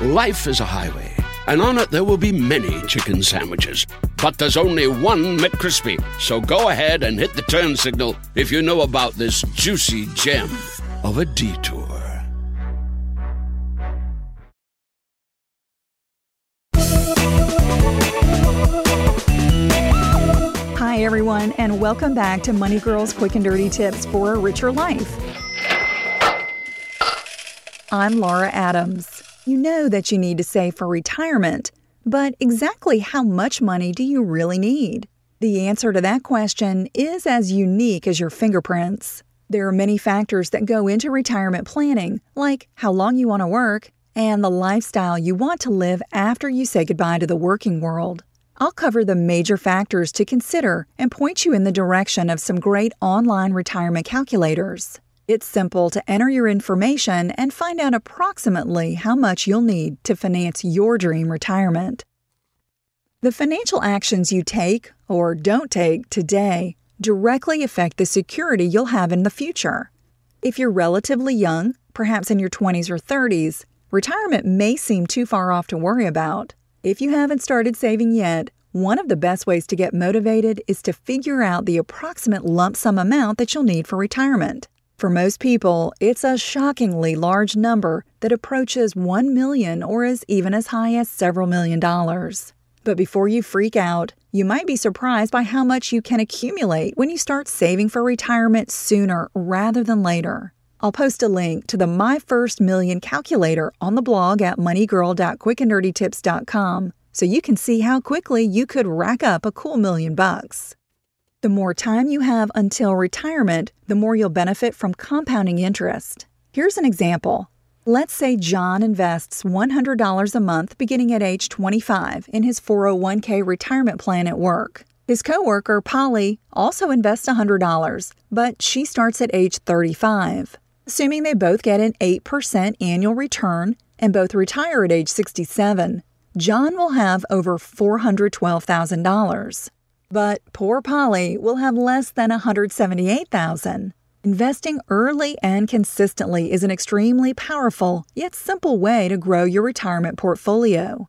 Life is a highway, and on it there will be many chicken sandwiches. But there's only one McCrispy. So go ahead and hit the turn signal if you know about this juicy gem of a detour. Hi, everyone, and welcome back to Money Girls Quick and Dirty Tips for a Richer Life. I'm Laura Adams. You know that you need to save for retirement, but exactly how much money do you really need? The answer to that question is as unique as your fingerprints. There are many factors that go into retirement planning, like how long you want to work and the lifestyle you want to live after you say goodbye to the working world. I'll cover the major factors to consider and point you in the direction of some great online retirement calculators. It's simple to enter your information and find out approximately how much you'll need to finance your dream retirement. The financial actions you take or don't take today directly affect the security you'll have in the future. If you're relatively young, perhaps in your 20s or 30s, retirement may seem too far off to worry about. If you haven't started saving yet, one of the best ways to get motivated is to figure out the approximate lump sum amount that you'll need for retirement. For most people, it's a shockingly large number that approaches 1 million or is even as high as several million dollars. But before you freak out, you might be surprised by how much you can accumulate when you start saving for retirement sooner rather than later. I'll post a link to the My First Million calculator on the blog at moneygirl.quickanddirtytips.com so you can see how quickly you could rack up a cool million bucks. The more time you have until retirement, the more you'll benefit from compounding interest. Here's an example. Let's say John invests $100 a month beginning at age 25 in his 401k retirement plan at work. His coworker, Polly, also invests $100, but she starts at age 35. Assuming they both get an 8% annual return and both retire at age 67, John will have over $412,000. But poor Polly will have less than 178,000. Investing early and consistently is an extremely powerful yet simple way to grow your retirement portfolio.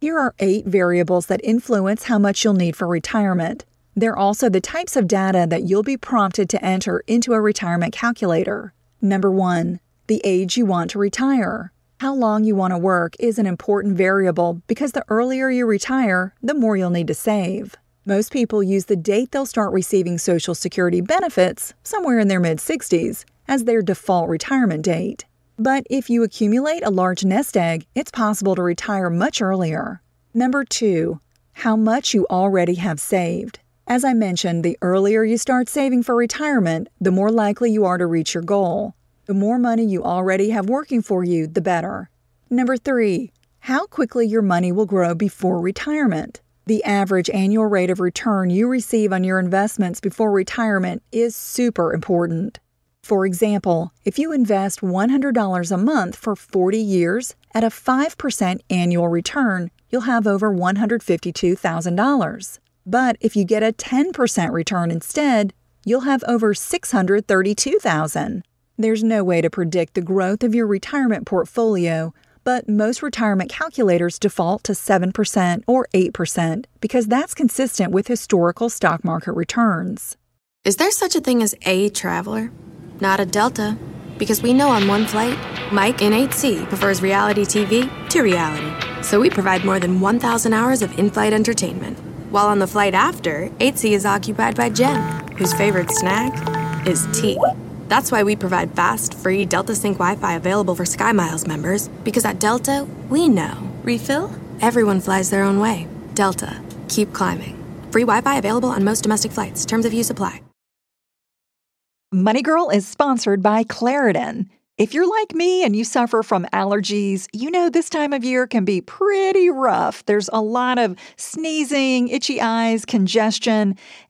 Here are eight variables that influence how much you'll need for retirement. They're also the types of data that you'll be prompted to enter into a retirement calculator. Number one, the age you want to retire. How long you want to work is an important variable because the earlier you retire, the more you'll need to save. Most people use the date they'll start receiving Social Security benefits, somewhere in their mid 60s, as their default retirement date. But if you accumulate a large nest egg, it's possible to retire much earlier. Number two, how much you already have saved. As I mentioned, the earlier you start saving for retirement, the more likely you are to reach your goal. The more money you already have working for you, the better. Number three, how quickly your money will grow before retirement. The average annual rate of return you receive on your investments before retirement is super important. For example, if you invest $100 a month for 40 years at a 5% annual return, you'll have over $152,000. But if you get a 10% return instead, you'll have over 632,000. There's no way to predict the growth of your retirement portfolio, but most retirement calculators default to 7% or 8% because that's consistent with historical stock market returns. Is there such a thing as a traveler? Not a Delta. Because we know on one flight, Mike in 8C prefers reality TV to reality. So we provide more than 1,000 hours of in flight entertainment. While on the flight after, 8C is occupied by Jen, whose favorite snack is tea. That's why we provide fast, free Delta Sync Wi Fi available for SkyMiles members, because at Delta, we know. Refill? Everyone flies their own way. Delta, keep climbing. Free Wi Fi available on most domestic flights. Terms of use apply. Money Girl is sponsored by Claritin. If you're like me and you suffer from allergies, you know this time of year can be pretty rough. There's a lot of sneezing, itchy eyes, congestion,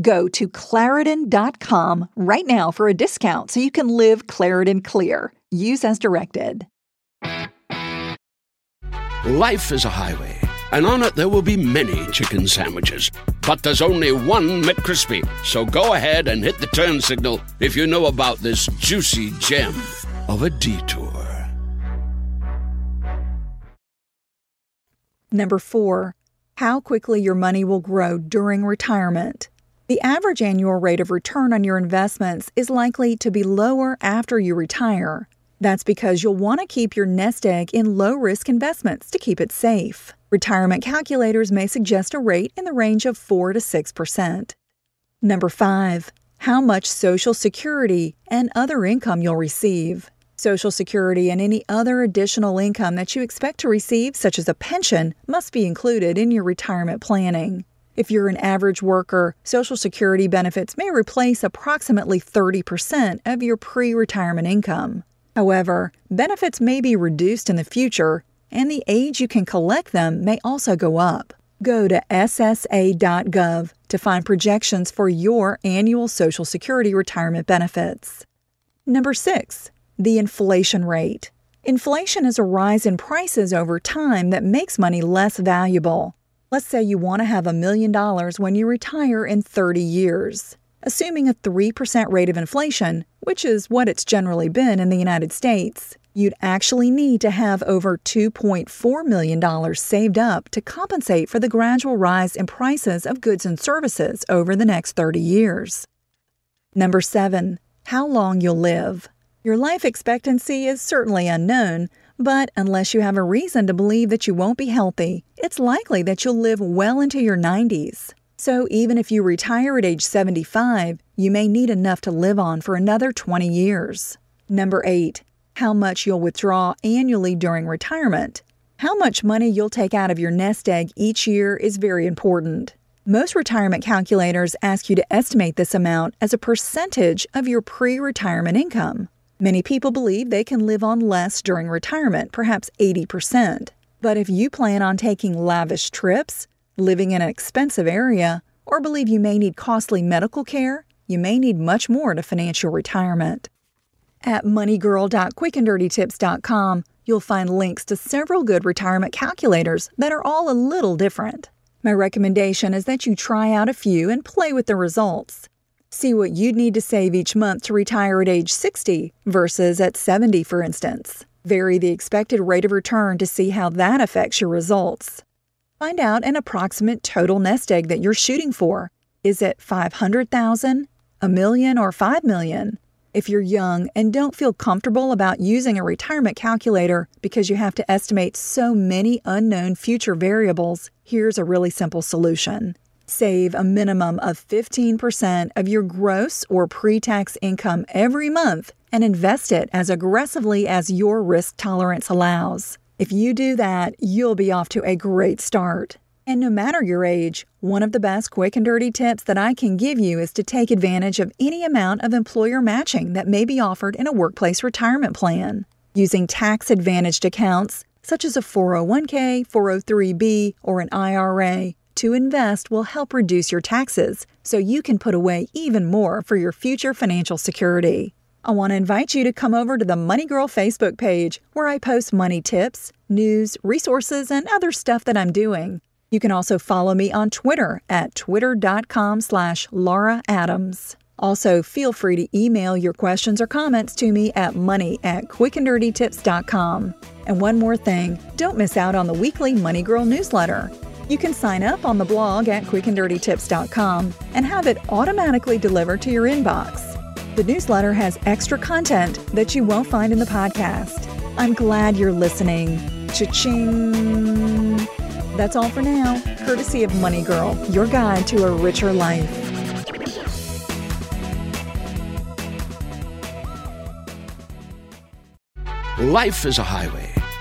Go to Claritin.com right now for a discount so you can live Claritin Clear. Use as directed. Life is a highway, and on it there will be many chicken sandwiches. But there's only one McCrispy. So go ahead and hit the turn signal if you know about this juicy gem of a detour. Number four, how quickly your money will grow during retirement. The average annual rate of return on your investments is likely to be lower after you retire. That's because you'll want to keep your nest egg in low risk investments to keep it safe. Retirement calculators may suggest a rate in the range of 4 to 6%. Number 5. How much Social Security and other income you'll receive. Social Security and any other additional income that you expect to receive, such as a pension, must be included in your retirement planning. If you're an average worker, Social Security benefits may replace approximately 30% of your pre retirement income. However, benefits may be reduced in the future, and the age you can collect them may also go up. Go to SSA.gov to find projections for your annual Social Security retirement benefits. Number 6. The inflation rate. Inflation is a rise in prices over time that makes money less valuable. Let's say you want to have a million dollars when you retire in 30 years. Assuming a 3% rate of inflation, which is what it's generally been in the United States, you'd actually need to have over $2.4 million saved up to compensate for the gradual rise in prices of goods and services over the next 30 years. Number 7. How long you'll live. Your life expectancy is certainly unknown, but unless you have a reason to believe that you won't be healthy, it's likely that you'll live well into your 90s. So even if you retire at age 75, you may need enough to live on for another 20 years. Number 8. How much you'll withdraw annually during retirement. How much money you'll take out of your nest egg each year is very important. Most retirement calculators ask you to estimate this amount as a percentage of your pre retirement income. Many people believe they can live on less during retirement, perhaps 80%. But if you plan on taking lavish trips, living in an expensive area, or believe you may need costly medical care, you may need much more to finance your retirement. At moneygirl.quickanddirtytips.com, you'll find links to several good retirement calculators that are all a little different. My recommendation is that you try out a few and play with the results. See what you'd need to save each month to retire at age 60 versus at 70, for instance. Vary the expected rate of return to see how that affects your results. Find out an approximate total nest egg that you're shooting for. Is it 500,000, a million, or 5 million? If you're young and don't feel comfortable about using a retirement calculator because you have to estimate so many unknown future variables, here's a really simple solution. Save a minimum of 15% of your gross or pre tax income every month and invest it as aggressively as your risk tolerance allows. If you do that, you'll be off to a great start. And no matter your age, one of the best quick and dirty tips that I can give you is to take advantage of any amount of employer matching that may be offered in a workplace retirement plan. Using tax advantaged accounts, such as a 401k, 403b, or an IRA, to invest will help reduce your taxes so you can put away even more for your future financial security. I want to invite you to come over to the Money Girl Facebook page where I post money tips, news, resources, and other stuff that I'm doing. You can also follow me on Twitter at twitter.com slash Laura Adams. Also, feel free to email your questions or comments to me at money at quickanddirtytips.com. And one more thing, don't miss out on the weekly Money Girl newsletter. You can sign up on the blog at quickanddirtytips.com and have it automatically delivered to your inbox. The newsletter has extra content that you won't find in the podcast. I'm glad you're listening. Cha-ching! That's all for now, courtesy of Money Girl, your guide to a richer life. Life is a highway,